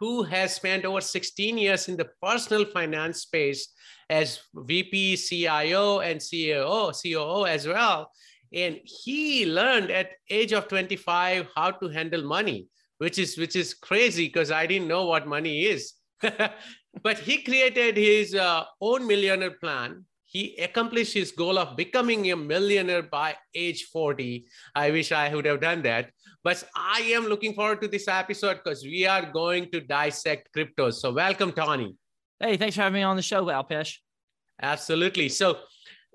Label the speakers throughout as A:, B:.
A: who has spent over 16 years in the personal finance space as VP, CIO, and COO, COO as well. And he learned at age of 25 how to handle money, which is which is crazy because I didn't know what money is. but he created his uh, own millionaire plan he accomplished his goal of becoming a millionaire by age 40 i wish i would have done that but i am looking forward to this episode because we are going to dissect cryptos so welcome tony.
B: Hey thanks for having me on the show alpesh.
A: Absolutely. So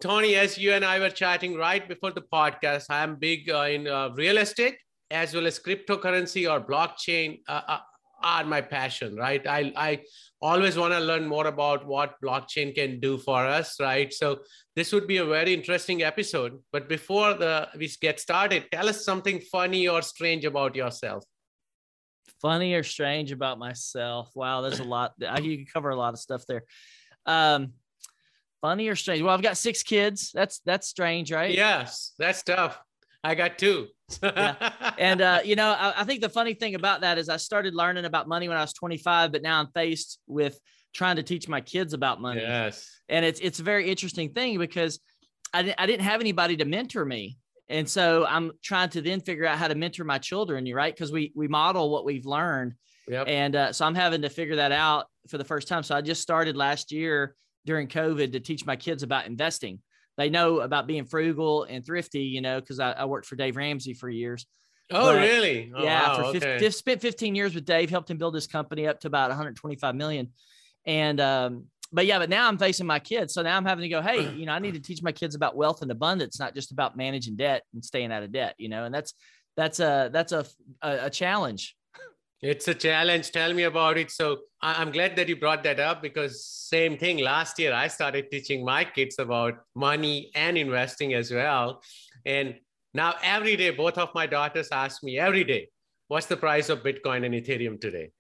A: tony as you and i were chatting right before the podcast i'm big uh, in uh, real estate as well as cryptocurrency or blockchain uh, uh are my passion, right? I, I always want to learn more about what blockchain can do for us, right? So this would be a very interesting episode. But before the we get started, tell us something funny or strange about yourself.
B: Funny or strange about myself? Wow, there's a lot. you can cover a lot of stuff there. Um, funny or strange? Well, I've got six kids. That's that's strange, right?
A: Yes, that's tough. I got two.
B: Yeah. And uh, you know, I, I, think the funny thing about that is I started learning about money when I was 25, but now I'm faced with trying to teach my kids about money.
A: Yes.
B: And it's it's a very interesting thing because I didn't I didn't have anybody to mentor me. And so I'm trying to then figure out how to mentor my children, you right? Because we we model what we've learned. Yep. And uh, so I'm having to figure that out for the first time. So I just started last year during COVID to teach my kids about investing they know about being frugal and thrifty, you know, because I, I, worked for Dave Ramsey for years.
A: Oh, but, really? Oh,
B: yeah. Wow, for okay. spent 15 years with Dave, helped him build his company up to about 125 million. And, um, but yeah, but now I'm facing my kids. So now I'm having to go, hey, you know, I need to teach my kids about wealth and abundance, not just about managing debt and staying out of debt, you know, and that's, that's a, that's a, a, a challenge
A: it's a challenge. Tell me about it. So I'm glad that you brought that up because same thing. Last year, I started teaching my kids about money and investing as well. And now every day, both of my daughters ask me every day, what's the price of Bitcoin and Ethereum today?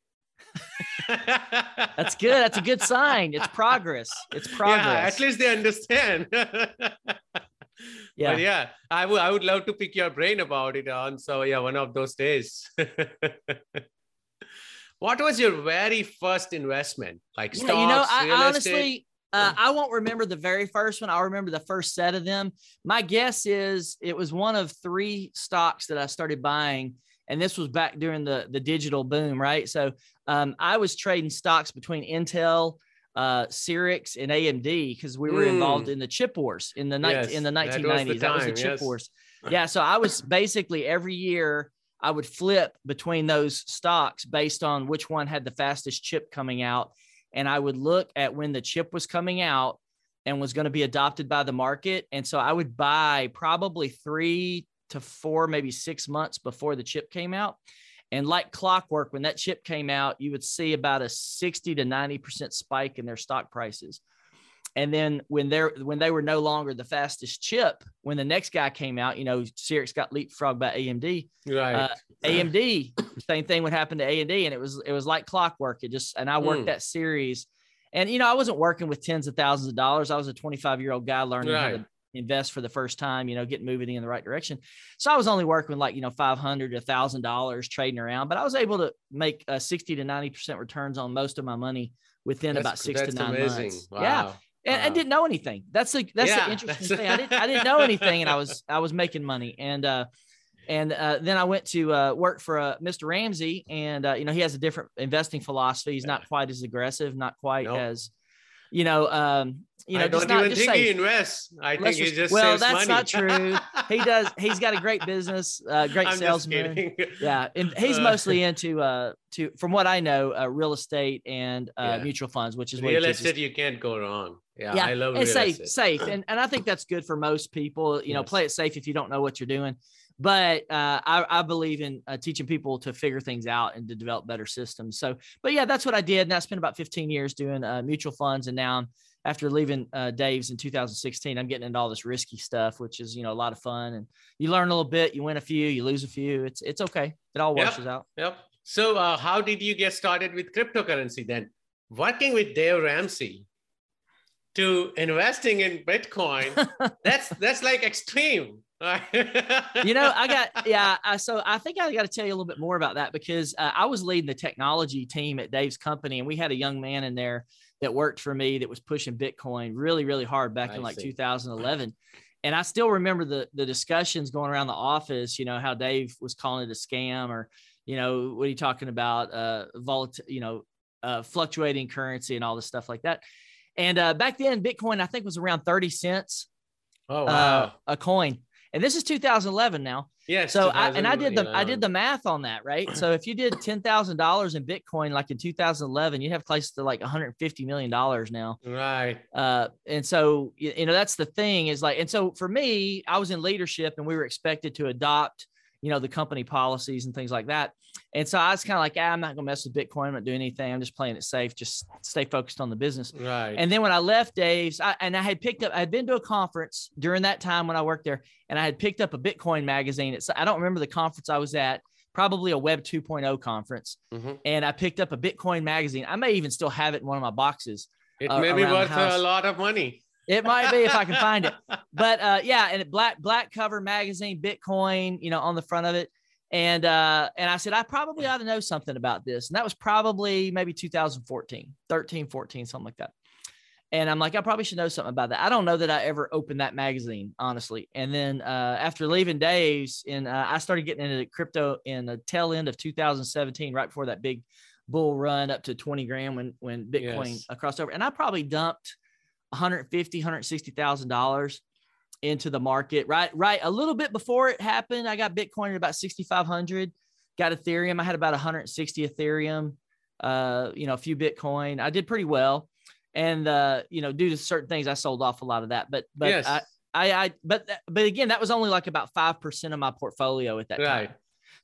B: That's good. That's a good sign. It's progress. It's progress.
A: Yeah, at least they understand. yeah. But yeah, I would I would love to pick your brain about it on. So yeah, one of those days. What was your very first investment? Like stocks, you know, I honestly,
B: uh, I won't remember the very first one. I'll remember the first set of them. My guess is it was one of three stocks that I started buying, and this was back during the the digital boom, right? So um, I was trading stocks between Intel, uh, Cyrix, and AMD because we were mm. involved in the chip wars in the yes, in the 1990s. That was the, that was the chip yes. wars. Yeah, so I was basically every year I would flip between those stocks based on which one had the fastest chip coming out. And I would look at when the chip was coming out and was going to be adopted by the market. And so I would buy probably three to four, maybe six months before the chip came out. And like clockwork, when that chip came out, you would see about a 60 to 90% spike in their stock prices. And then when they're when they were no longer the fastest chip, when the next guy came out, you know, Cyrix got leapfrogged by AMD.
A: Right. Uh,
B: AMD, same thing would happen to AMD, and it was it was like clockwork. It just and I worked mm. that series, and you know, I wasn't working with tens of thousands of dollars. I was a 25 year old guy learning right. how to invest for the first time, you know, getting moving in the right direction. So I was only working like, you know, 500 to thousand dollars trading around, but I was able to make uh, 60 to 90% returns on most of my money within
A: that's,
B: about six to nine
A: amazing.
B: months.
A: Wow.
B: Yeah and I didn't know anything. That's the that's yeah, the interesting that's... thing. I didn't I didn't know anything, and I was I was making money, and uh, and uh, then I went to uh, work for uh, Mr. Ramsey, and uh, you know he has a different investing philosophy. He's not quite as aggressive, not quite nope. as you know, um, you know,
A: I don't
B: not,
A: even think he invests. I think he just
B: well,
A: that's
B: money. not true. He does. He's got a great business, uh, great I'm salesman. Yeah, and he's uh, mostly into uh, to from what I know, uh, real estate and uh, yeah. mutual funds, which is
A: real estate. You can't go wrong. Yeah, yeah. I love
B: and safe,
A: estate.
B: safe, and and I think that's good for most people. You yes. know, play it safe if you don't know what you're doing. But uh, I, I, believe in uh, teaching people to figure things out and to develop better systems. So, but yeah, that's what I did. And I spent about 15 years doing uh, mutual funds, and now after leaving uh, Dave's in 2016, I'm getting into all this risky stuff, which is you know a lot of fun, and you learn a little bit. You win a few, you lose a few. It's it's okay. It all washes
A: yep.
B: out.
A: Yep. So uh, how did you get started with cryptocurrency then? Working with Dave Ramsey to investing in Bitcoin. that's that's like extreme.
B: You know, I got yeah. I, so I think I got to tell you a little bit more about that because uh, I was leading the technology team at Dave's company, and we had a young man in there that worked for me that was pushing Bitcoin really, really hard back I in like see. 2011. And I still remember the the discussions going around the office. You know how Dave was calling it a scam, or you know what are you talking about? Uh, volat, you know, uh, fluctuating currency and all this stuff like that. And uh, back then, Bitcoin I think was around 30 cents.
A: Oh uh, wow,
B: uh, a coin. And this is 2011 now.
A: Yeah.
B: So I, and I did the I did the math on that, right? So if you did ten thousand dollars in Bitcoin like in 2011, you have close to like 150 million dollars now.
A: Right.
B: Uh, and so you know that's the thing is like, and so for me, I was in leadership and we were expected to adopt you know, the company policies and things like that. And so I was kind of like, ah, I'm not going to mess with Bitcoin. I'm not doing anything. I'm just playing it safe. Just stay focused on the business.
A: Right.
B: And then when I left Dave's, I, and I had picked up, I had been to a conference during that time when I worked there, and I had picked up a Bitcoin magazine. It's, I don't remember the conference I was at, probably a Web 2.0 conference. Mm-hmm. And I picked up a Bitcoin magazine. I may even still have it in one of my boxes.
A: It uh, may be worth a lot of money.
B: It might be if I can find it. But uh, yeah, and black black cover magazine, Bitcoin, you know, on the front of it. And uh, and I said, I probably ought to know something about this. And that was probably maybe 2014, 13, 14, something like that. And I'm like, I probably should know something about that. I don't know that I ever opened that magazine, honestly. And then uh, after leaving Dave's, and uh, I started getting into crypto in the tail end of 2017, right before that big bull run up to 20 grand when when Bitcoin yes. crossed over. And I probably dumped 150, 160,000 dollars into the market. Right, right. A little bit before it happened, I got Bitcoin at about 6,500. Got Ethereum. I had about 160 Ethereum. Uh, you know, a few Bitcoin. I did pretty well, and uh, you know, due to certain things, I sold off a lot of that. But but yes. I, I, I but but again, that was only like about five percent of my portfolio at that right. time.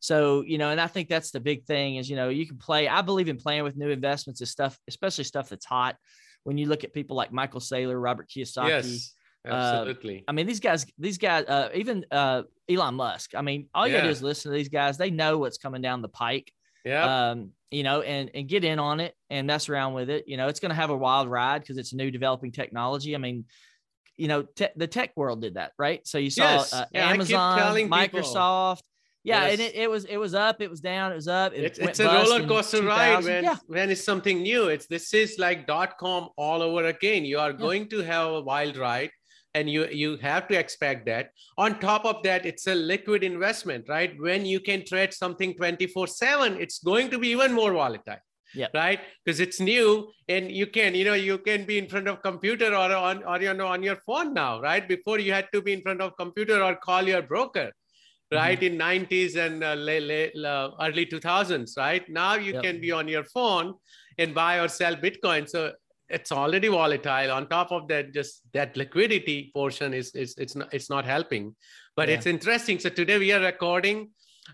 B: So, you know, and I think that's the big thing is, you know, you can play. I believe in playing with new investments and stuff, especially stuff that's hot when you look at people like Michael Saylor, Robert Kiyosaki. Yes,
A: uh, absolutely.
B: Uh, I mean, these guys, these guys, uh, even uh, Elon Musk. I mean, all you yeah. gotta do is listen to these guys. They know what's coming down the pike.
A: Yeah.
B: Um, you know, and and get in on it and mess around with it. You know, it's going to have a wild ride because it's new developing technology. I mean, you know, te- the tech world did that, right? So you saw yes. uh, yeah, Amazon, Microsoft, people yeah, yes. and it, it was it was up, it was down, it was up. It
A: it's, it's a roller coaster ride when yeah. when it's something new. It's this is like dot com all over again. You are yeah. going to have a wild ride, and you you have to expect that. On top of that, it's a liquid investment, right? When you can trade something twenty four seven, it's going to be even more volatile.
B: Yeah.
A: Right. Because it's new and you can, you know, you can be in front of computer or on or you know on your phone now, right? Before you had to be in front of computer or call your broker right mm-hmm. in 90s and uh, late, late, uh, early 2000s right now you yep. can be on your phone and buy or sell bitcoin so it's already volatile on top of that just that liquidity portion is, is it's not it's not helping but yeah. it's interesting so today we are recording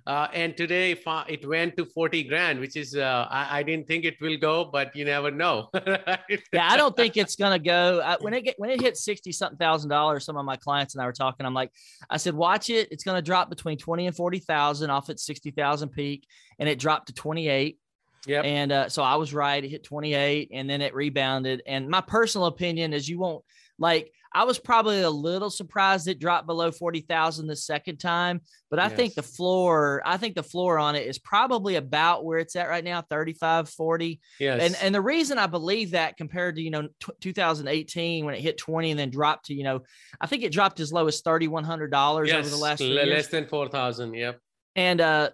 A: uh, and today it went to 40 grand, which is, uh, I, I, didn't think it will go, but you never know.
B: yeah, I don't think it's going to go. I, when it get, when it hit 60 something thousand dollars, some of my clients and I were talking, I'm like, I said, watch it. It's going to drop between 20 and 40,000 off at 60,000 peak. And it dropped to 28.
A: Yeah.
B: And uh, so I was right. It hit 28 and then it rebounded. And my personal opinion is you won't like, I was probably a little surprised it dropped below 40,000 the second time, but I yes. think the floor, I think the floor on it is probably about where it's at right now, 35, 40.
A: Yes.
B: And, and the reason I believe that compared to, you know, t- 2018 when it hit 20 and then dropped to, you know, I think it dropped as low as $3,100 yes. over the last
A: L- less than 4,000. Yep.
B: And, uh,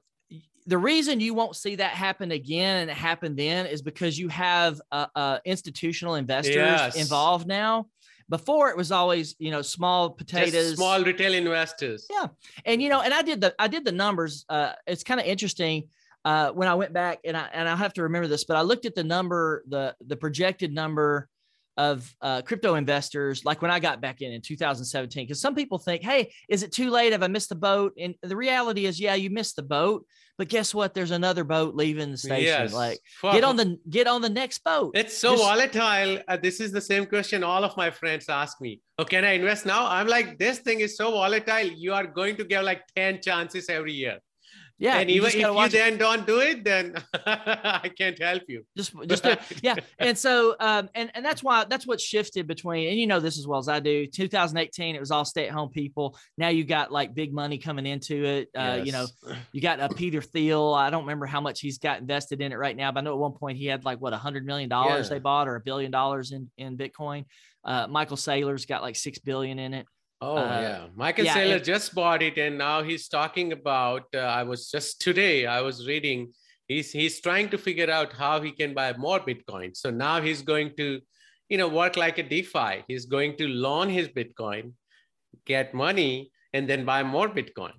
B: the reason you won't see that happen again and it happened then is because you have uh, uh, institutional investors yes. involved now before it was always, you know, small potatoes, Just
A: small retail investors.
B: Yeah. And, you know, and I did the, I did the numbers. Uh, it's kind of interesting. Uh, when I went back and I, and I have to remember this, but I looked at the number, the, the projected number of uh, crypto investors, like when I got back in in 2017, because some people think, hey, is it too late? Have I missed the boat? And the reality is, yeah, you missed the boat, but guess what? There's another boat leaving the station.
A: Yes.
B: Like get on the get on the next boat.
A: It's so Just, volatile. Uh, this is the same question all of my friends ask me. Oh, can I invest now? I'm like, this thing is so volatile. You are going to get like 10 chances every year.
B: Yeah.
A: And even if you then don't do it, then I can't help you.
B: Just, just do, yeah. And so, um, and, and that's why, that's what shifted between, and you know, this as well as I do 2018, it was all stay at home people. Now you got like big money coming into it. Uh, yes. you know, you got a Peter Thiel. I don't remember how much he's got invested in it right now, but I know at one point he had like what, a hundred million dollars yeah. they bought or a billion dollars in, in Bitcoin. Uh, Michael Saylor's got like 6 billion in it.
A: Oh uh, yeah, Michael yeah, Saylor it, just bought it, and now he's talking about. Uh, I was just today. I was reading. He's he's trying to figure out how he can buy more Bitcoin. So now he's going to, you know, work like a DeFi. He's going to loan his Bitcoin, get money, and then buy more Bitcoin.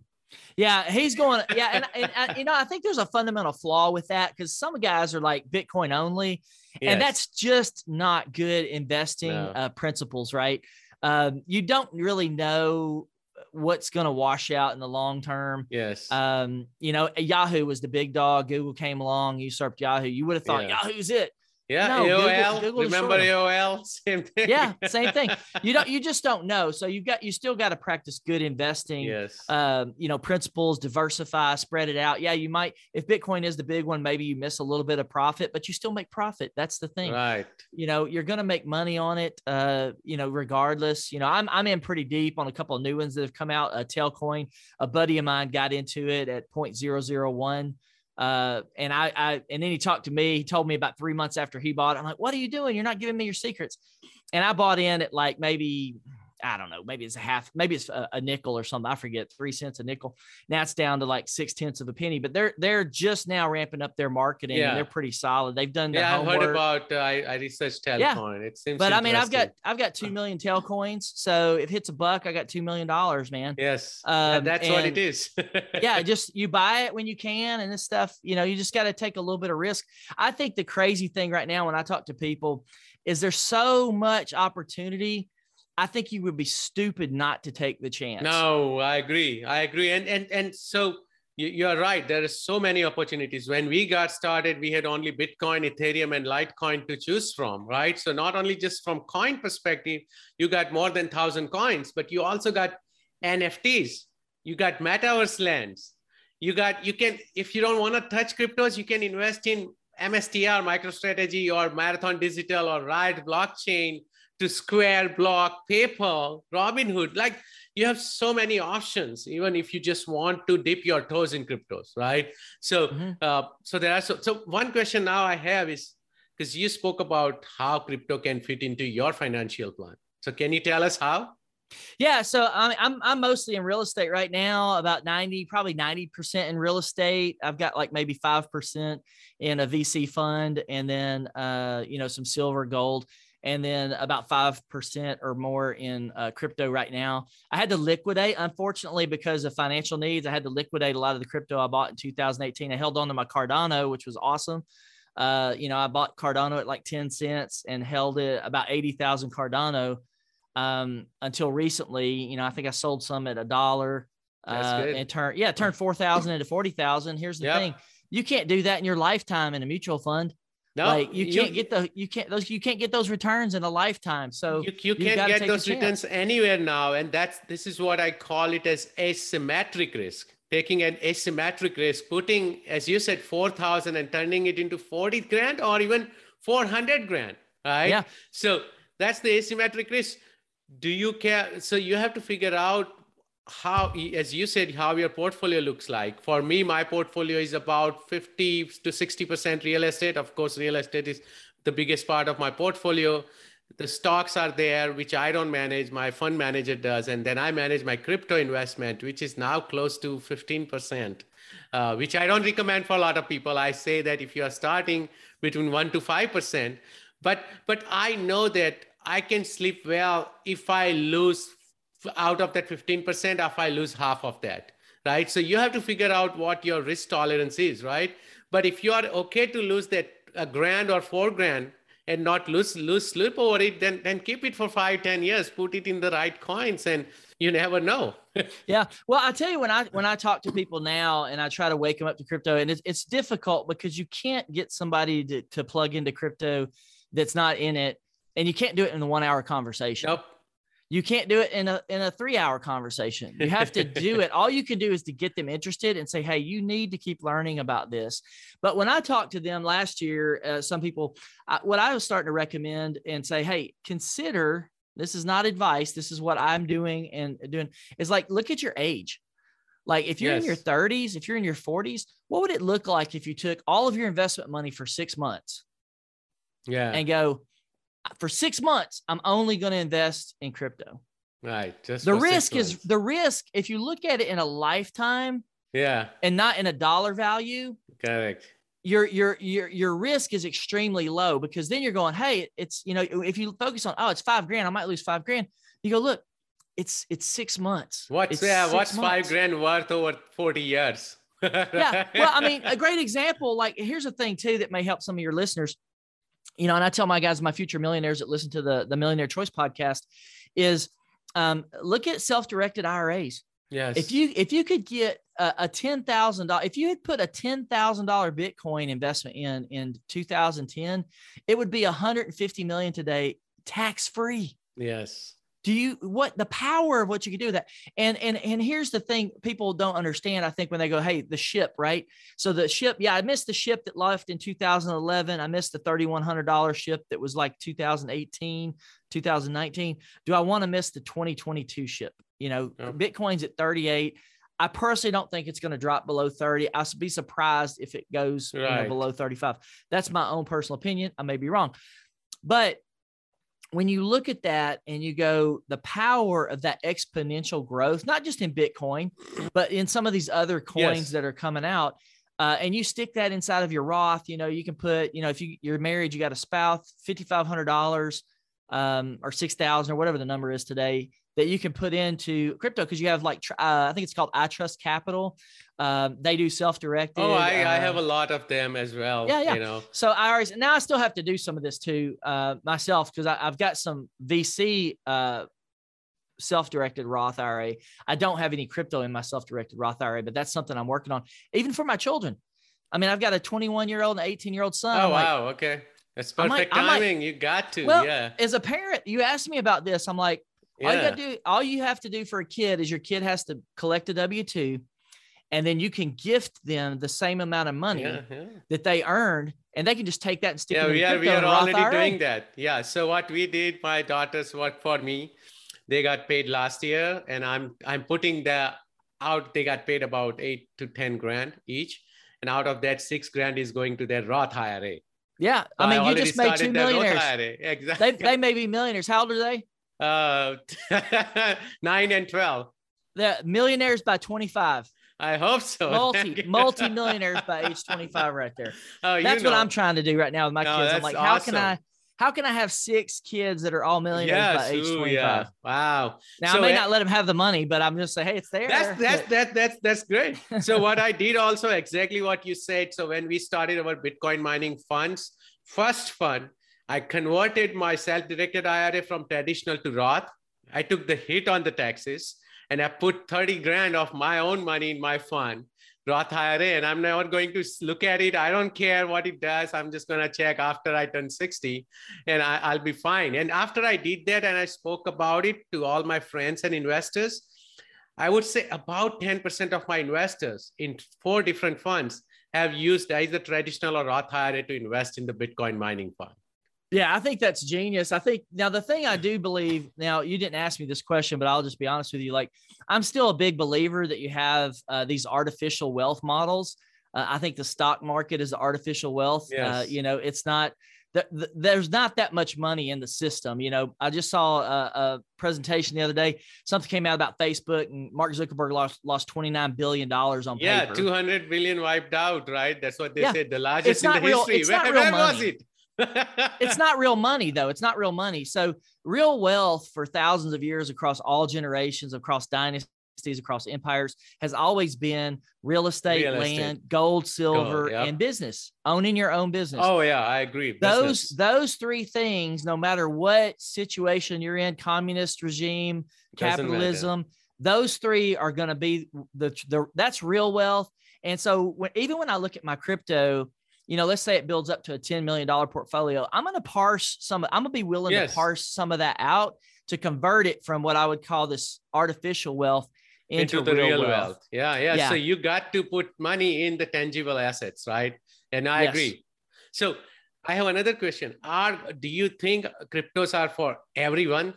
B: Yeah, he's going. Yeah, and, and, and, you know, I think there's a fundamental flaw with that because some guys are like Bitcoin only, yes. and that's just not good investing no. uh, principles, right? Um, you don't really know what's going to wash out in the long term.
A: Yes.
B: Um, you know, Yahoo was the big dog. Google came along, usurped Yahoo. You would have thought yeah. Yahoo's it.
A: Yeah, no, AOL. Google, Google Remember AOL? Same thing.
B: Yeah, same thing. You don't. You just don't know. So you've got. You still got to practice good investing.
A: Yes.
B: Um, you know, principles, diversify, spread it out. Yeah, you might. If Bitcoin is the big one, maybe you miss a little bit of profit, but you still make profit. That's the thing.
A: Right.
B: You know, you're going to make money on it. Uh, you know, regardless. You know, I'm I'm in pretty deep on a couple of new ones that have come out. A Telcoin. A buddy of mine got into it at 0.001. Uh, and I, I, and then he talked to me. He told me about three months after he bought. It. I'm like, what are you doing? You're not giving me your secrets. And I bought in at like maybe I don't know, maybe it's a half, maybe it's a, a, nickel or something. I forget, three cents a nickel. Now it's down to like six tenths of a penny, but they're they're just now ramping up their marketing. Yeah. and they're pretty solid. They've done.
A: Yeah,
B: I've
A: heard about. Uh, I, I researched Telcoin. Yeah. It seems.
B: But I mean, I've got I've got two million Telcoins. So if it hits a buck, I got two million dollars, man.
A: Yes, um, that's what it is.
B: yeah, just you buy it when you can, and this stuff, you know, you just got to take a little bit of risk. I think the crazy thing right now when I talk to people is there's so much opportunity I think you would be stupid not to take the chance.
A: No, I agree. I agree. And and and so you, are right. There are so many opportunities. When we got started, we had only Bitcoin, Ethereum, and Litecoin to choose from, right? So not only just from coin perspective, you got more than thousand coins, but you also got NFTs. You got metaverse lands. You got you can if you don't want to touch cryptos, you can invest in MSTR, MicroStrategy, or Marathon Digital, or Riot Blockchain to Square, Block, PayPal, Robinhood. Like you have so many options, even if you just want to dip your toes in cryptos, right? So, mm-hmm. uh, so there are so, so one question now I have is because you spoke about how crypto can fit into your financial plan. So, can you tell us how?
B: Yeah, so I'm I'm I'm mostly in real estate right now, about 90, probably 90% in real estate. I've got like maybe 5% in a VC fund and then uh you know some silver, gold and then about 5% or more in uh, crypto right now. I had to liquidate, unfortunately, because of financial needs. I had to liquidate a lot of the crypto I bought in 2018. I held on to my Cardano, which was awesome. Uh, you know, I bought Cardano at like 10 cents and held it about 80,000 Cardano um, until recently. You know, I think I sold some at a dollar. Uh, and turned, yeah, turned 4,000 into 40,000. Here's the yep. thing you can't do that in your lifetime in a mutual fund. No, like you can't get the you can't those you can't get those returns in a lifetime. So
A: you, you can't get those returns anywhere now, and that's this is what I call it as asymmetric risk. Taking an asymmetric risk, putting as you said four thousand and turning it into forty grand or even four hundred grand, right?
B: Yeah.
A: So that's the asymmetric risk. Do you care? So you have to figure out how as you said how your portfolio looks like. For me my portfolio is about 50 to 60 percent real estate. Of course real estate is the biggest part of my portfolio. The stocks are there which i don't manage my fund manager does and then i manage my crypto investment which is now close to 15 percent uh, which i don't recommend for a lot of people. I say that if you are starting between 1 to 5 percent but but i know that i can sleep well if i lose out of that 15% if I lose half of that, right? So you have to figure out what your risk tolerance is, right? But if you are okay to lose that a grand or four grand, and not lose lose sleep over it, then then keep it for five, ten years. Put it in the right coins, and you never know.
B: yeah. Well, I tell you when I when I talk to people now and I try to wake them up to crypto, and it's it's difficult because you can't get somebody to, to plug into crypto that's not in it, and you can't do it in the one hour conversation.
A: Nope.
B: You can't do it in a in a three hour conversation. You have to do it. All you can do is to get them interested and say, "Hey, you need to keep learning about this." But when I talked to them last year, uh, some people, I, what I was starting to recommend and say, "Hey, consider this is not advice. This is what I'm doing and doing." Is like look at your age. Like if you're yes. in your 30s, if you're in your 40s, what would it look like if you took all of your investment money for six months?
A: Yeah.
B: And go, for six months, I'm only going to invest in crypto.
A: Right.
B: Just the risk is the risk. If you look at it in a lifetime,
A: yeah,
B: and not in a dollar value,
A: correct.
B: Your your your your risk is extremely low because then you're going, hey, it's you know, if you focus on oh, it's five grand, I might lose five grand. You go, look, it's it's six months.
A: What's
B: it's
A: yeah? What's months. five grand worth over forty years?
B: yeah. Well, I mean, a great example. Like, here's a thing too that may help some of your listeners you know, and I tell my guys, my future millionaires that listen to the the Millionaire Choice podcast, is um, look at self-directed IRAs.
A: Yes.
B: If you if you could get a, a ten thousand dollars, if you had put a ten thousand dollar Bitcoin investment in in 2010, it would be 150 million today, tax free.
A: Yes
B: do you what the power of what you can do with that and and and here's the thing people don't understand i think when they go hey the ship right so the ship yeah i missed the ship that left in 2011 i missed the $3100 ship that was like 2018 2019 do i want to miss the 2022 ship you know bitcoin's at 38 I personally don't think it's going to drop below 30. I'll be surprised if it goes right. you know, below 35. That's my own personal opinion. I may be wrong. But when you look at that and you go the power of that exponential growth not just in bitcoin but in some of these other coins yes. that are coming out uh, and you stick that inside of your roth you know you can put you know if you, you're married you got a spouse $5500 um, or 6000 or whatever the number is today that you can put into crypto because you have like uh, I think it's called iTrustCapital. Um, they do self-directed.
A: Oh, I, uh, I have a lot of them as well.
B: Yeah, yeah.
A: You know,
B: so I always now I still have to do some of this too uh, myself because I've got some VC uh, self-directed Roth IRA. I don't have any crypto in my self-directed Roth IRA, but that's something I'm working on, even for my children. I mean, I've got a 21 year old and 18 year old son.
A: Oh, wow. okay. That's perfect might, timing. Might, you got to.
B: Well,
A: yeah.
B: As a parent, you asked me about this. I'm like, yeah. All you got to do, all you have to do for a kid is your kid has to collect a W two, and then you can gift them the same amount of money yeah, yeah. that they earned, and they can just take that and stick
A: yeah,
B: it in
A: we
B: are,
A: we are already doing that. Yeah. So what we did, my daughters work for me. They got paid last year, and I'm I'm putting the out. They got paid about eight to ten grand each, and out of that, six grand is going to their Roth IRA.
B: Yeah, I mean, I you just made two millionaires.
A: Exactly.
B: They, they may be millionaires. How old are they?
A: Uh, nine and 12.
B: The millionaires by 25.
A: I hope so.
B: Multi multi millionaires by age 25 right there. Oh, That's what I'm trying to do right now with my no, kids. I'm like, how can I how can I have six kids that are all millionaires yes, by age 25? yeah.
A: Wow.
B: Now so I may not let them have the money, but I'm just saying, hey, it's there.
A: That's that's that, that's that's great. So what I did also exactly what you said. So when we started our Bitcoin mining funds, first fund I converted my self-directed IRA from traditional to Roth. I took the hit on the taxes and I put 30 grand of my own money in my fund, Roth IRA, and I'm not going to look at it. I don't care what it does. I'm just going to check after I turn 60 and I, will be fine. And after I did that and I spoke about it to all my friends and investors, I would say about 10% of my investors in four different funds have used either traditional or Roth IRA to invest in the Bitcoin mining fund.
B: Yeah, I think that's genius. I think now the thing I do believe now you didn't ask me this question, but I'll just be honest with you. Like I'm still a big believer that you have uh, these artificial wealth models. Uh, I think the stock market is artificial wealth. Uh, yes. Uh, you know, it's not. there's not that much money in the system. You know, I just saw a, a, presentation the other day. Something came out about Facebook, and Mark Zuckerberg lost lost 29 billion dollars on
A: yeah,
B: paper.
A: 200 billion wiped out. Right? That's what they yeah. said. The largest in the
B: real,
A: history.
B: Where, where was it? It's not real money though. It's not real money. So real wealth for thousands of years across all generations, across dynasties across empires has always been real estate,
A: Real estate.
B: land, gold, silver,
A: yep.
B: and business. Owning your own business.
A: Oh yeah, I agree.
B: those
A: Business.
B: those three things, no matter what situation you're in, communist regime,
A: Doesn't matter.
B: capitalism, those three are going to be the, the that's real wealth. And so when, even when I look at my crypto, you know, let's say it builds up to a $10 million portfolio, I'm going to parse some, I'm going to be willing
A: Yes.
B: to parse some of that out to convert it from what I would call this artificial wealth into,
A: into the
B: real,
A: real
B: wealth.
A: wealth. Yeah, yeah,
B: Yeah.
A: So you got to put money in the tangible assets, right? And I
B: Yes.
A: agree. So I have another question. Are do you think cryptos are for everyone?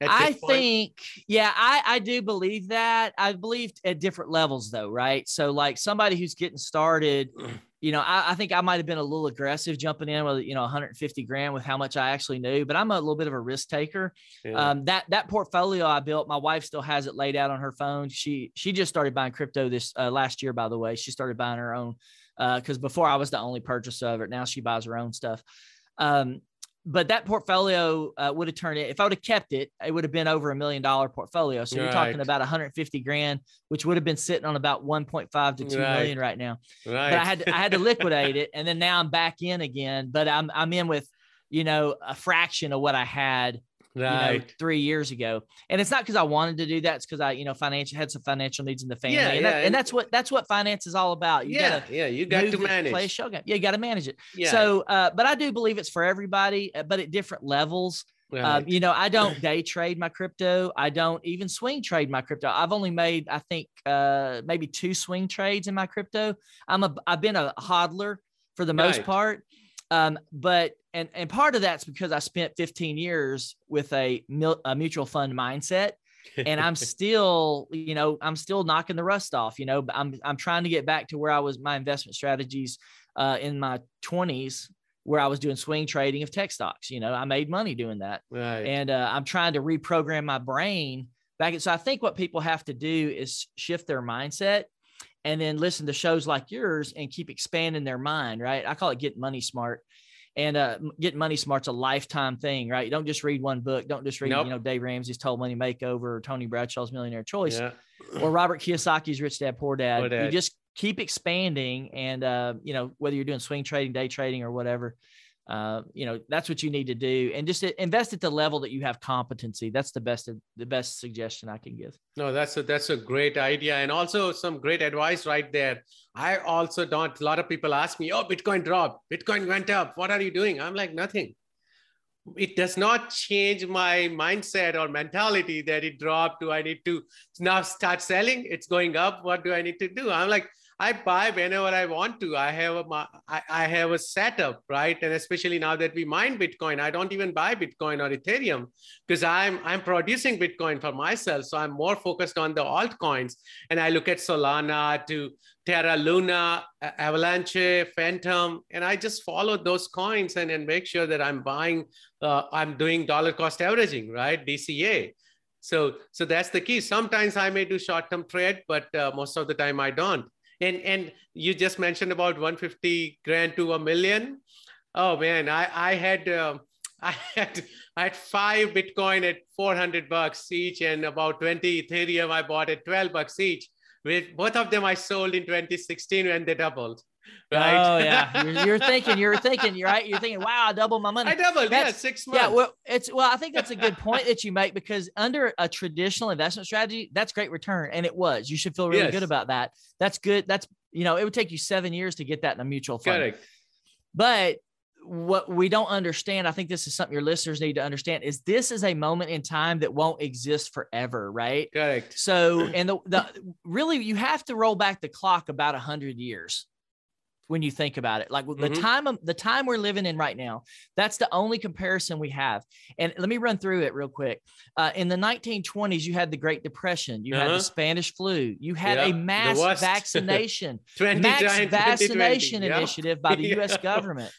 B: I think, yeah, I, I do believe that. I believe at different levels though, right? So like somebody who's getting started, you know, I, I think I might have been a little aggressive jumping in with, you know, 150 grand with how much I actually knew, but I'm a little bit of a risk taker.
A: Yeah.
B: Um, that, that portfolio I built, my wife still has it laid out on her phone. She, she just started buying crypto this uh, last year, by the way, she started buying her own, uh, cause before I was the only purchaser of it. Now she buys her own stuff. Um, but that portfolio uh, would have turned it if I would have kept it, it would have been over a million dollar portfolio. So you're talking about 150 grand, which would have been sitting on about 1.5 to 2 million
A: Right.
B: right now.
A: right.
B: But I had to, I had to liquidate it, and then now I'm back in again. But I'm I'm in with you know a fraction of what I had you know
A: right.
B: three years ago, and it's not because I wanted to do that. It's because I you know financial had some financial needs in the family,
A: Yeah,
B: and,
A: yeah,
B: that,
A: and-
B: that's what that's what finance is all about. You
A: yeah,
B: gotta
A: yeah. You got to
B: it, play a show game. Yeah, you got to manage it.
A: Yeah.
B: So, uh, but I do believe it's for everybody, uh, but at different levels. Um, you know, I don't day trade my crypto. I don't even swing trade my crypto. I've only made, I think, uh, maybe two swing trades in my crypto. I'm a, I've been a hodler for the most part. Um, but and and part of that's because I spent 15 years with a, mil, a mutual fund mindset, and I'm still, you know, I'm still knocking the rust off. You know, but I'm I'm trying to get back to where I was my investment strategies uh, in my 20s, where I was doing swing trading of tech stocks. You know, I made money doing that
A: right.
B: and uh, I'm trying to reprogram my brain back. So I think what people have to do is shift their mindset and then listen to shows like yours and keep expanding their mind. Right? I call it getting money smart. And uh, getting money smart's a lifetime thing, right? You don't just read one book. Don't just read,
A: Nope.
B: you know, Dave Ramsey's Total Money Makeover or Tony Bradshaw's Millionaire Choice
A: yeah.
B: or Robert Kiyosaki's Rich Dad Poor Dad.
A: Poor Dad.
B: You just keep expanding, and uh, you know whether you're doing swing trading, day trading, or whatever, uh, you know that's what you need to do, and just invest at the level that you have competency. That's the best the best suggestion I can give.
A: No, that's a that's a great idea, and also some great advice right there. I also don't. A lot of people ask me, "Oh, Bitcoin dropped. Bitcoin went up. What are you doing?" I'm like, nothing. It does not change my mindset or mentality that it dropped. Do I need to now start selling? It's going up. What do I need to do? I'm like, I buy whenever I want to. I have a I, I have a setup, right? And especially now that we mine Bitcoin, I don't even buy Bitcoin or Ethereum because I'm I'm producing Bitcoin for myself. So I'm more focused on the altcoins. And I look at Solana to Terra Luna, Avalanche, Fantom, and I just follow those coins and, and make sure that I'm buying, uh, I'm doing dollar cost averaging, right? DCA. So, so that's the key. Sometimes I may do short-term trade, but uh, most of the time I don't. And and you just mentioned about 150 grand to a million. Oh man, I I had um I had I had five Bitcoin at 400 bucks each, and about 20 Ethereum I bought at 12 bucks each. With both of them I sold in 2016 when they doubled. Right?
B: Oh yeah, you're, you're thinking, you're thinking, you're right. You're thinking, wow, I doubled my money.
A: I doubled. Yeah, six months.
B: Yeah, well, it's well, I think that's a good point that you make because under a traditional investment strategy, that's great return, and it was. You should feel really
A: Yes.
B: good about that. That's good. That's you know, it would take you seven years to get that in a mutual fund.
A: correct.
B: But what we don't understand, I think this is something your listeners need to understand, is this is a moment in time that won't exist forever, right?
A: Correct.
B: So, and the, the really, you have to roll back the clock about a hundred years when you think about it. Like the
A: Mhm.
B: time of the time we're living in right now, that's the only comparison we have. And let me run through it real quick. Uh, in the 1920s, you had the Great Depression, you had
A: Uh-huh.
B: the Spanish flu, you had
A: Yeah,
B: a mass vaccination,
A: 20,
B: max
A: 20,
B: vaccination
A: 2020, yeah.
B: initiative by the U.S. Government,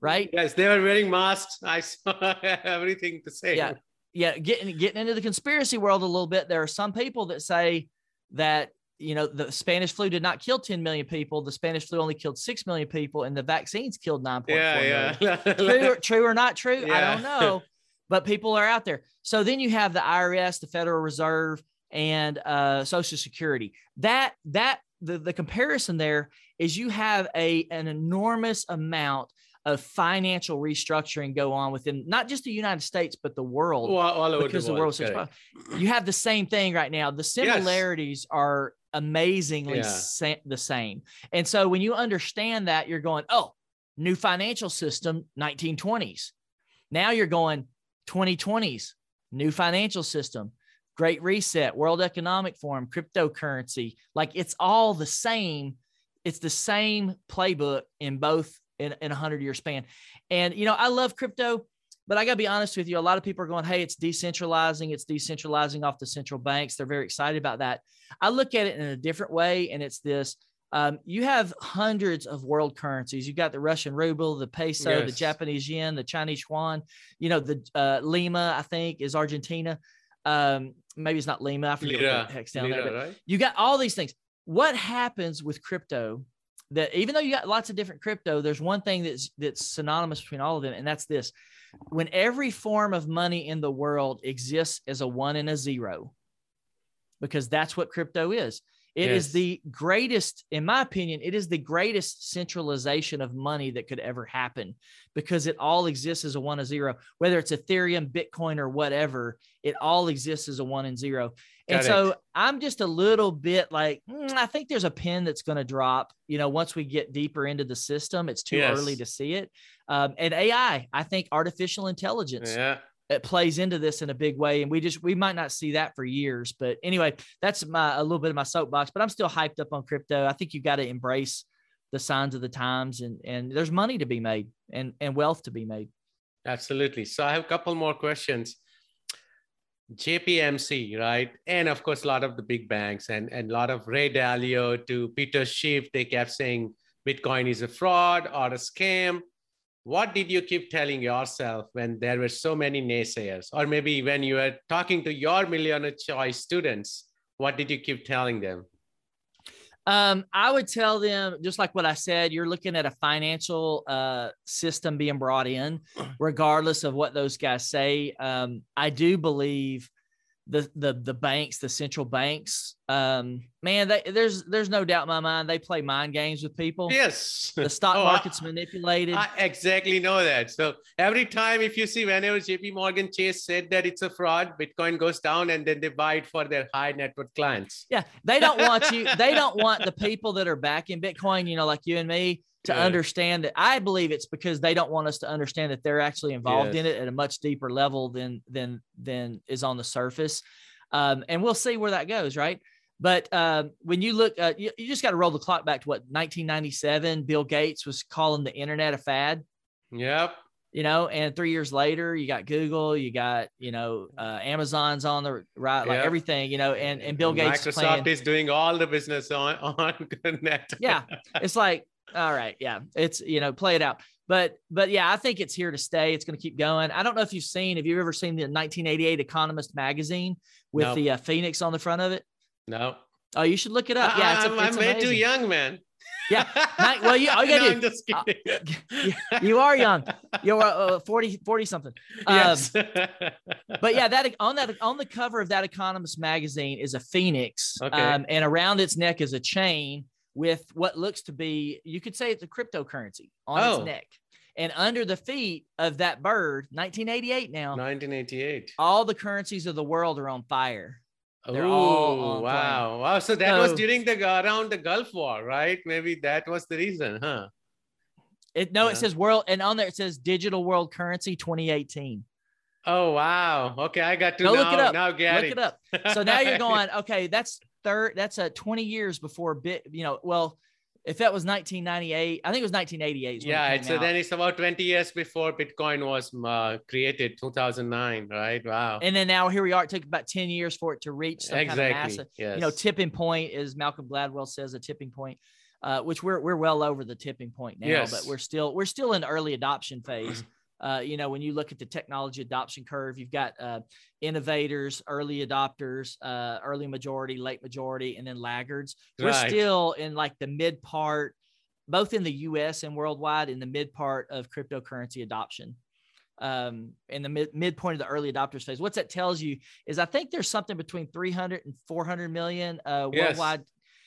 B: right?
A: Yes, they were wearing masks. I saw everything to say.
B: Yeah. yeah, getting getting into the conspiracy world a little bit, there are some people that say that you know the Spanish flu did not kill 10 million people. The Spanish flu only killed six million people, and the vaccines killed 9.4 million.
A: Yeah, yeah.
B: True, or, true or not true, I don't know. But people are out there. So then you have the IRS, the Federal Reserve, and uh, Social Security. That that the, the comparison there is you have a an enormous amount of financial restructuring go on within not just the United States but the world
A: all
B: because
A: the
B: the
A: world.
B: so
A: correct.
B: small. You have the same thing right now. The similarities are amazingly
A: Yeah.
B: sa- the same. And so when you understand that, you're going, oh, new financial system, 1920s. Now you're going 2020s, new financial system, Great Reset, World Economic Forum, cryptocurrency. Like it's all the same. It's the same playbook in both in, in a hundred year span. And you know, I love crypto, but I gotta be honest with you. A lot of people are going, "Hey, it's decentralizing. It's decentralizing off the central banks." They're very excited about that. I look at it in a different way, and it's this: um, you have hundreds of world currencies. You've got the Russian ruble, the peso, the Japanese yen, the Chinese yuan. You know, the uh, Lima, I think, is Argentina. Um, maybe it's not Lima. I forget
A: Lira,
B: what the heck's down there.
A: Lira, right?
B: you got all these things. What happens with crypto? That even though you got lots of different crypto, there's one thing that's that's synonymous between all of them, and that's this: when every form of money in the world exists as a one and a zero, because that's what crypto is. It is
A: Yes.
B: the greatest, in my opinion, it is the greatest centralization of money that could ever happen because it all exists as a one and zero, whether it's Ethereum, Bitcoin, or whatever, it all exists as a one and zero. And so
A: Correct.
B: I'm just a little bit like, "Mm, I think there's a pin that's going to drop. You know, once we get deeper into the system, it's too
A: Yes.
B: early to see it. Um, and AI, I think artificial intelligence
A: Yeah.
B: It plays into this in a big way and we just we might not see that for years but anyway that's my a little bit of my soapbox but i'm still hyped up on crypto i think you got to embrace the signs of the times and and there's money to be made and and wealth to be made
A: Absolutely. So I have a couple more questions. JPMC, right? And of course, a lot of the big banks and, and a lot of Ray Dalio to Peter Schiff, they kept saying Bitcoin is a fraud or a scam. What did you keep telling yourself when there were so many naysayers? Or maybe when you were talking to your millionaire choice students, what did you keep telling them?
B: Um, I would tell them just like what I said. You're looking at a financial uh, system being brought in, regardless of what those guys say. Um, I do believe the the the banks, the central banks, um, man, they, there's there's no doubt in my mind they play mind games with people.
A: Yes.
B: The stock
A: Oh, I-
B: market's manipulated.
A: I exactly know that. So every time if you see whenever JP Morgan Chase said that it's a fraud, Bitcoin goes down and then they buy it for their high net worth clients.
B: Yeah, they don't want you. They don't want the people that are backing Bitcoin, you know, like you and me, to
A: Yeah.
B: understand that. I believe it's because they don't want us to understand that they're actually involved in it at a much deeper level than than than is on the surface. Um, and we'll see where that goes, right? But um, when you look, uh, you, you just got to roll the clock back to what 1997. Bill Gates was calling the internet a fad
A: Yep.
B: you know and three years later you got google you got you know uh, amazon's on the right like
A: Yeah.
B: everything you know and and bill gates
A: Microsoft
B: playing,
A: is doing all the business on, on net.
B: yeah it's like all right yeah it's you know play it out but but yeah i think it's here to stay it's going to keep going i don't know if you've seen have you ever seen the 1988 economist magazine with
A: No.
B: the uh, phoenix on the front of it
A: No.
B: oh you should look it up yeah it's,
A: I'm,
B: it's
A: I'm way too young, man.
B: Yeah. Well, you- all you gotta
A: no,
B: do-
A: I'm just kidding.
B: you are young you're uh, 40 40 something um,
A: yes.
B: but yeah, that on that on the cover of that Economist magazine is a phoenix,
A: Okay.
B: um, and around its neck is a chain with what looks to be you could say it's a cryptocurrency on
A: Oh.
B: its neck, and under the feet of that bird, 1988 now,
A: 1988.
B: all the currencies of the world are on fire.
A: Oh, wow. Wow. So that was during the around the Gulf War, right? Maybe that was the reason, huh?
B: It no,
A: Yeah.
B: it says world, and on there it says digital world currency 2018.
A: Oh wow. Okay, I got to
B: Go
A: now,
B: look it up.
A: now get
B: Look it up. So now you're going, okay, that's third, that's a 20 years before bit, you know, well, if that was 1998, I think it was 1988. is when it
A: yeah, it's, so
B: out.
A: then it's about 20 years before Bitcoin was uh, created, 2009, right? Wow.
B: and then now here we are. It took about 10 years for it to reach some
A: exactly.
B: kind of massive,
A: yes.
B: you know, tipping point, as Malcolm Gladwell says, a tipping point, uh, which we're we're well over the tipping point now,
A: Yes.
B: but we're still we're still in early adoption phase. Uh, you know, when you look at the technology adoption curve, you've got uh, innovators, early adopters, uh, early majority, late majority, and then laggards. We're still in like the mid part, both in the U.S. and worldwide, in the mid part of cryptocurrency adoption. um, in the mid, midpoint of the early adopters phase. What that tells you is I think there's something between 300 and 400 million uh, yes. worldwide.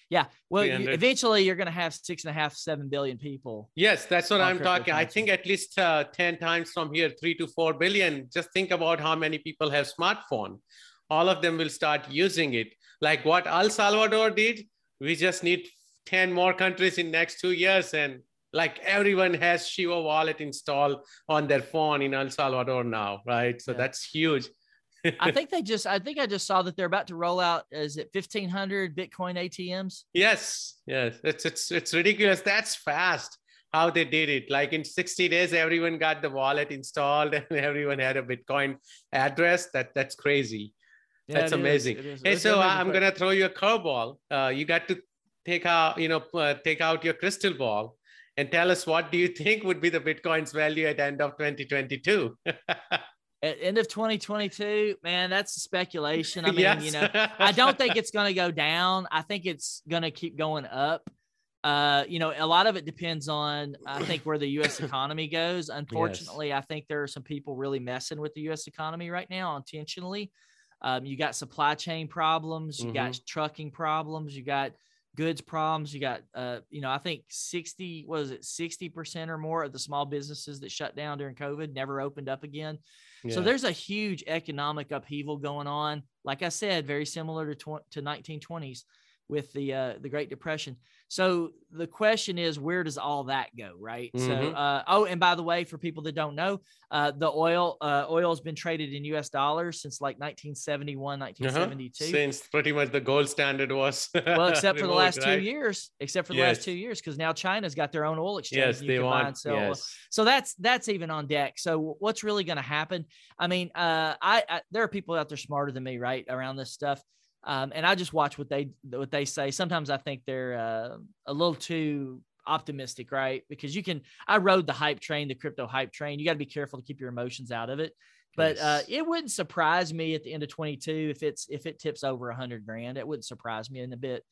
B: Yeah. Well, you, eventually you're going to have six and a half, seven billion people.
A: Yes, that's what I'm talking. I think at least uh, 10 times from here, three to four billion. Just think about how many people have smartphone. All of them will start using it. Like what El Salvador did, we just need 10 more countries in next two years and like everyone has Chivo wallet installed on their phone in El Salvador now, right? So yeah. that's huge.
B: I think they just, I think I just saw that they're about to roll out, is it 1500 Bitcoin ATMs?
A: Yes. Yes. It's, it's, it's ridiculous. That's fast how they did it. Like in 60 days, everyone got the wallet installed and everyone had a Bitcoin address. That that's crazy. Yeah, that's amazing. Is, hey, so I'm going to throw you a curveball. Uh, you got to take out, you know, uh, take out your crystal ball and tell us what do you think would be the Bitcoin's value at end of 2022?
B: At end of 2022, man, that's speculation. I mean, yes. you know, I don't think it's going to go down. I think it's going to keep going up. Uh, you know, a lot of it depends on, I think, where the U.S. economy goes. Unfortunately, yes. I think there are some people really messing with the U.S. economy right now intentionally. Um, you got supply chain problems, you mm-hmm. got trucking problems, you got goods problems. You got, uh, you know, I think 60, was it 60% or more of the small businesses that shut down during COVID never opened up again. Yeah. So there's a huge economic upheaval going on. Like I said, very similar to, tw- to 1920s with the uh, the Great Depression. So the question is, where does all that go, right? Mm-hmm. So, uh, oh, and by the way, for people that don't know, uh, the oil uh, oil has been traded in U.S. dollars since like 1971, 1972. Uh-huh.
A: Since pretty much the gold standard was
B: well, except for the last right? two years, except for the yes. last two years, because now China's got their own oil exchange.
A: Yes, they want. Yes.
B: So that's that's even on deck. So what's really going to happen? I mean, uh, I, I there are people out there smarter than me, right, around this stuff. Um, and I just watch what they what they say. Sometimes I think they're uh, a little too optimistic, right? Because you can. I rode the hype train, the crypto hype train. You got to be careful to keep your emotions out of it. But uh, it wouldn't surprise me at the end of 22 if it's if it tips over a hundred grand. It wouldn't surprise me in a bit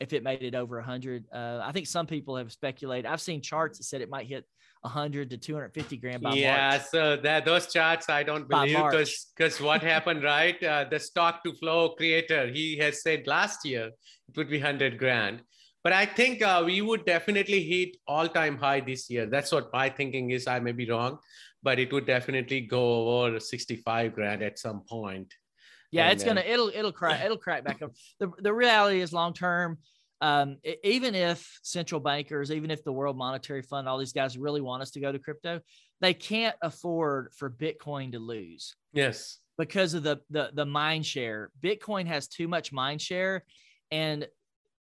B: if it made it over a hundred. Uh, I think some people have speculated. I've seen charts that said it might hit 100 to 250 grand by
A: yeah
B: March.
A: so that those charts i don't believe because because what happened right? Uh, the stock to flow creator he has said last year it would be 100 grand. But i think uh, we would definitely hit all-time high this year. That's what my thinking is. I may be wrong but it would definitely go over 65 grand at some point.
B: Yeah and it's gonna it'll it'll crack it'll crack back up. The, the reality is long term um, even if central bankers, even if the World Monetary Fund, all these guys really want us to go to crypto, they can't afford for Bitcoin to lose.
A: Yes.
B: Because of the the the mind share. Bitcoin has too much mind share. And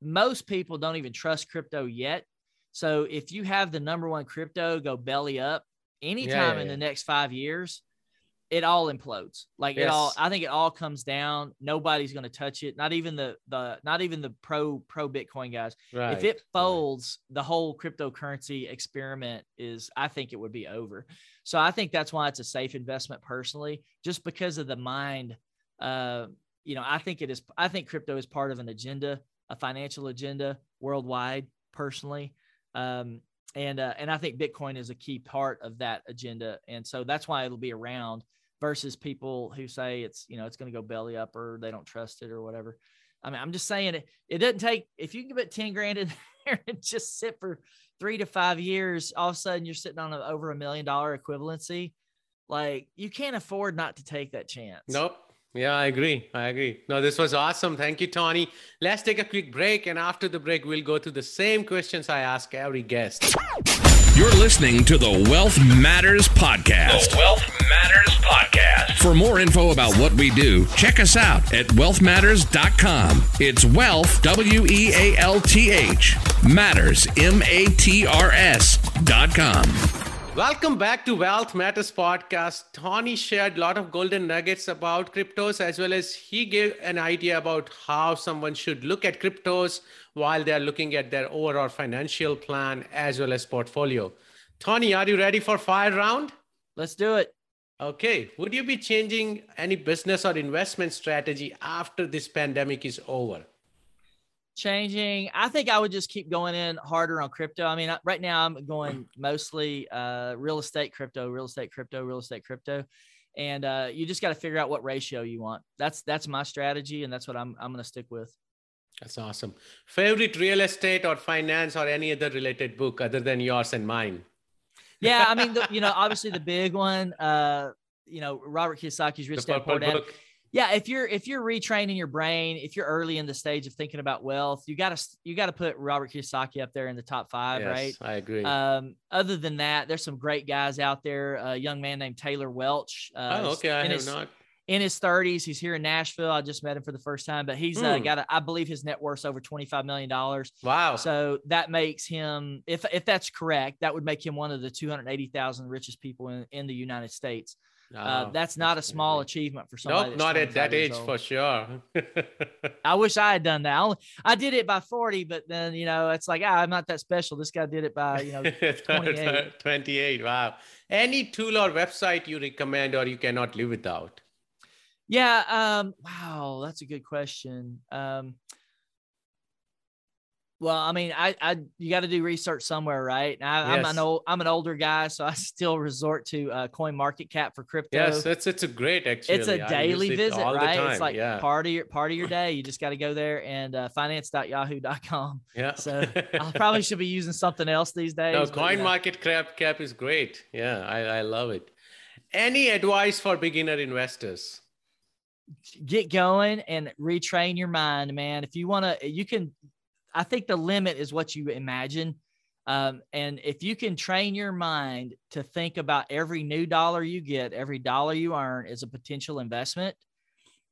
B: most people don't even trust crypto yet. So if you have the number one crypto go belly up anytime yeah, yeah, in the next five years, it all implodes. Like yes. it all, I think it all comes down. Nobody's going to touch it. Not even the the not even the pro pro Bitcoin guys. Right. If it folds, right. the whole cryptocurrency experiment is. I think it would be over. So I think that's why it's a safe investment personally, just because of the mind. Uh, you know, I think it is. I think crypto is part of an agenda, a financial agenda worldwide. Personally, um, and uh, and I think Bitcoin is a key part of that agenda, and so that's why it'll be around versus people who say it's you know it's going to go belly up or they don't trust it or whatever. I mean, I'm just saying it. It doesn't take if you give it ten grand in there and just sit for three to five years. All of a sudden, you're sitting on a, over a million dollar equivalency. Like you can't afford not to take that chance.
A: Nope. Yeah, I agree. I agree. No, this was awesome. Thank you, Tony. Let's take a quick break, and after the break, we'll go to the same questions I ask every guest.
C: You're listening to the Wealth Matters Podcast. The Wealth Matters Podcast. For more info about what we do, check us out at wealthmatters.com. It's wealth, W E A L T H, matters, M A T R S.com.
A: Welcome back to Wealth Matters Podcast. Tony shared a lot of golden nuggets about cryptos, as well as he gave an idea about how someone should look at cryptos while they're looking at their overall financial plan as well as portfolio. Tony, are you ready for fire round?
B: Let's do it.
A: Okay. Would you be changing any business or investment strategy after this pandemic is over?
B: changing i think i would just keep going in harder on crypto. I mean right now i'm going mostly uh, real estate crypto real estate crypto real estate crypto. And uh, you just got to figure out what ratio you want. That's that's my strategy and that's what i'm, I'm going to stick with.
A: That's awesome. Favorite real estate or finance or any other related book other than yours and mine
B: yeah i mean the, you know obviously the big one uh you know robert kiyosaki's rich dad poor dad. Yeah if you're if you're retraining your brain if you're early in the stage of thinking about wealth you got to you got to put robert kiyosaki up there in the top five yes, right?
A: I agree.
B: Um other than that there's some great guys out there a young man named taylor welch
A: uh, oh okay i have not
B: in his 30s he's here in nashville i just met him for the first time but he's uh, hmm. got a, I believe his net worth is over 25 million dollars
A: wow
B: so that makes him if if that's correct that would make him one of the 280000 richest people in, in the united states uh, that's not a small achievement for somebody.
A: Nope, not at that age old. for sure.
B: I wish I had done that. I, only, I, did it by 40, but then, you know, it's like, ah, I'm not that special. This guy did it by, you know, 28.
A: 28. Wow. Any tool or website you recommend or you cannot live without?
B: Yeah. Um, wow. That's a good question. Um, well, I mean, I, I you got to do research somewhere, right? I, am an old, I'm an older guy, so I still resort to uh, Coin Market Cap for crypto.
A: Yes, it's it's a great actually.
B: It's a daily visit, right? It's like yeah. part of your part of your day. You just got to go there and uh, finance.yahoo.com.
A: Yeah.
B: So I probably should be using something else these days.
A: No, Coin Market Cap Cap is great. Yeah, I, I love it. Any advice for beginner investors?
B: Get going and retrain your mind, man. If you want to, you can I think the limit is what you imagine. Um, and if you can train your mind to think about every new dollar you get, every dollar you earn is a potential investment,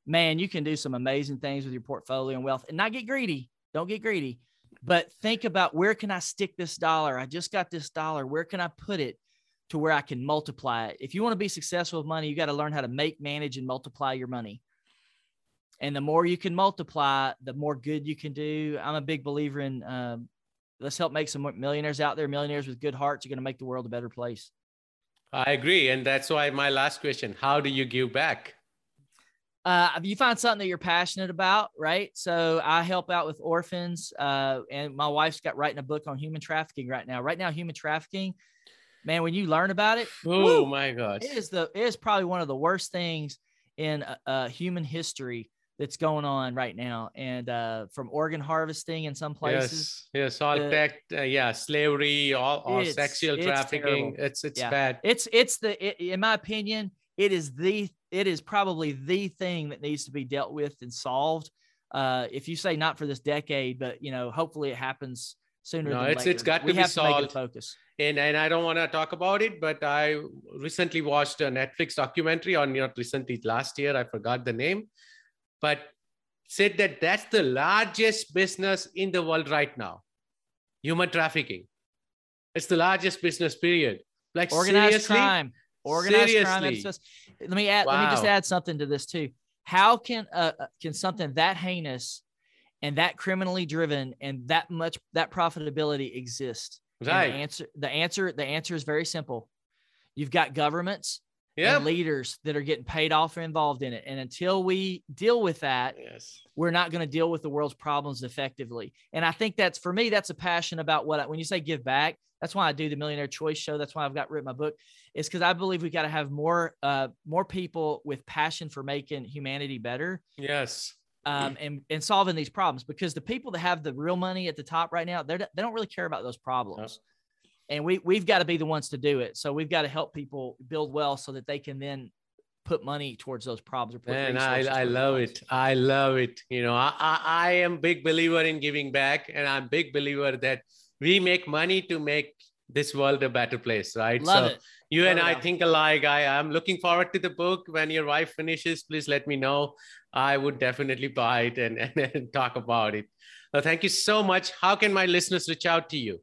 B: man, you can do some amazing things with your portfolio and wealth and not get greedy. Don't get greedy, but think about where can I stick this dollar? I just got this dollar. Where can I put it to where I can multiply it? If you want to be successful with money, you got to learn how to make, manage, and multiply your money. And the more you can multiply, the more good you can do. I'm a big believer in um, let's help make some millionaires out there. Millionaires with good hearts are going to make the world a better place.
A: I agree. And that's why my last question how do you give back?
B: Uh, you find something that you're passionate about, right? So I help out with orphans, uh, and my wife's got writing a book on human trafficking right now. Right now, human trafficking, man, when you learn about it,
A: oh my gosh,
B: it is the it is probably one of the worst things in uh human history that's going on right now and uh, from organ harvesting in some places
A: yes yes all the, uh, yeah slavery all, all sexual it's trafficking terrible. it's it's yeah. bad
B: it's it's the it, in my opinion it is the it is probably the thing that needs to be dealt with and solved uh, if you say not for this decade but you know hopefully it happens sooner no,
A: it's
B: later.
A: it's got to
B: we
A: be
B: have
A: solved
B: to focus
A: and and i don't want to talk about it but i recently watched a netflix documentary on not recently last year i forgot the name but said that that's the largest business in the world right now human trafficking. It's the largest business, period. Like
B: organized
A: seriously?
B: crime. Organized
A: seriously?
B: crime. Just, let me add. Wow. Let me just add something to this too. How can uh, uh, can something that heinous and that criminally driven and that much that profitability exist?
A: Right.
B: the answer. The answer. The answer is very simple. You've got governments
A: yep.
B: and leaders that are getting paid off or involved in it. And until we deal with that,
A: yes.
B: we're not going to deal with the world's problems effectively. And I think that's for me, that's a passion about what I, when you say give back, that's why I do the Millionaire Choice Show. That's why I've got written my book. Is because I believe we got to have more uh, more people with passion for making humanity better.
A: Yes.
B: Um, and, and solving these problems because the people that have the real money at the top right now, they they don't really care about those problems and we we've got to be the ones to do it. So we've got to help people build wealth so that they can then put money towards those problems.
A: And I, I love it. I love it. You know, I, I, I am big believer in giving back, and I'm big believer that we make money to make this world a better place, right?
B: Love
A: so
B: it.
A: you
B: love
A: and I think alike. I am looking forward to the book. When your wife finishes, please let me know. I would definitely buy it and, and, and talk about it. So thank you so much. How can my listeners reach out to you?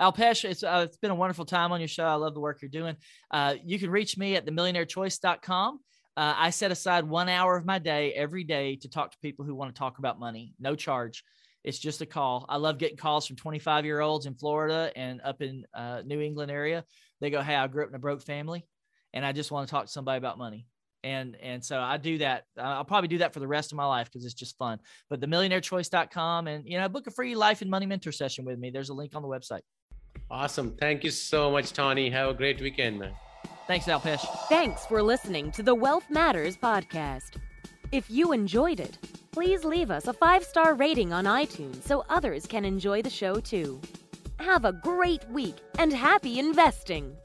B: Alpesh, it's, uh, it's been a wonderful time on your show. I love the work you're doing. Uh, you can reach me at themillionairechoice.com. Uh, I set aside one hour of my day every day to talk to people who want to talk about money, no charge. It's just a call. I love getting calls from 25 year olds in Florida and up in uh, New England area. They go, Hey, I grew up in a broke family and I just want to talk to somebody about money. and and so I do that. I'll probably do that for the rest of my life because it's just fun. But the millionairechoice.com and you know book a free life and money mentor session with me. There's a link on the website.
A: Awesome. Thank you so much, Tony. Have a great weekend, man.
B: Thanks, Alpesh.
D: Thanks for listening to the Wealth Matters podcast. If you enjoyed it, please leave us a five star rating on iTunes so others can enjoy the show too. Have a great week and happy investing!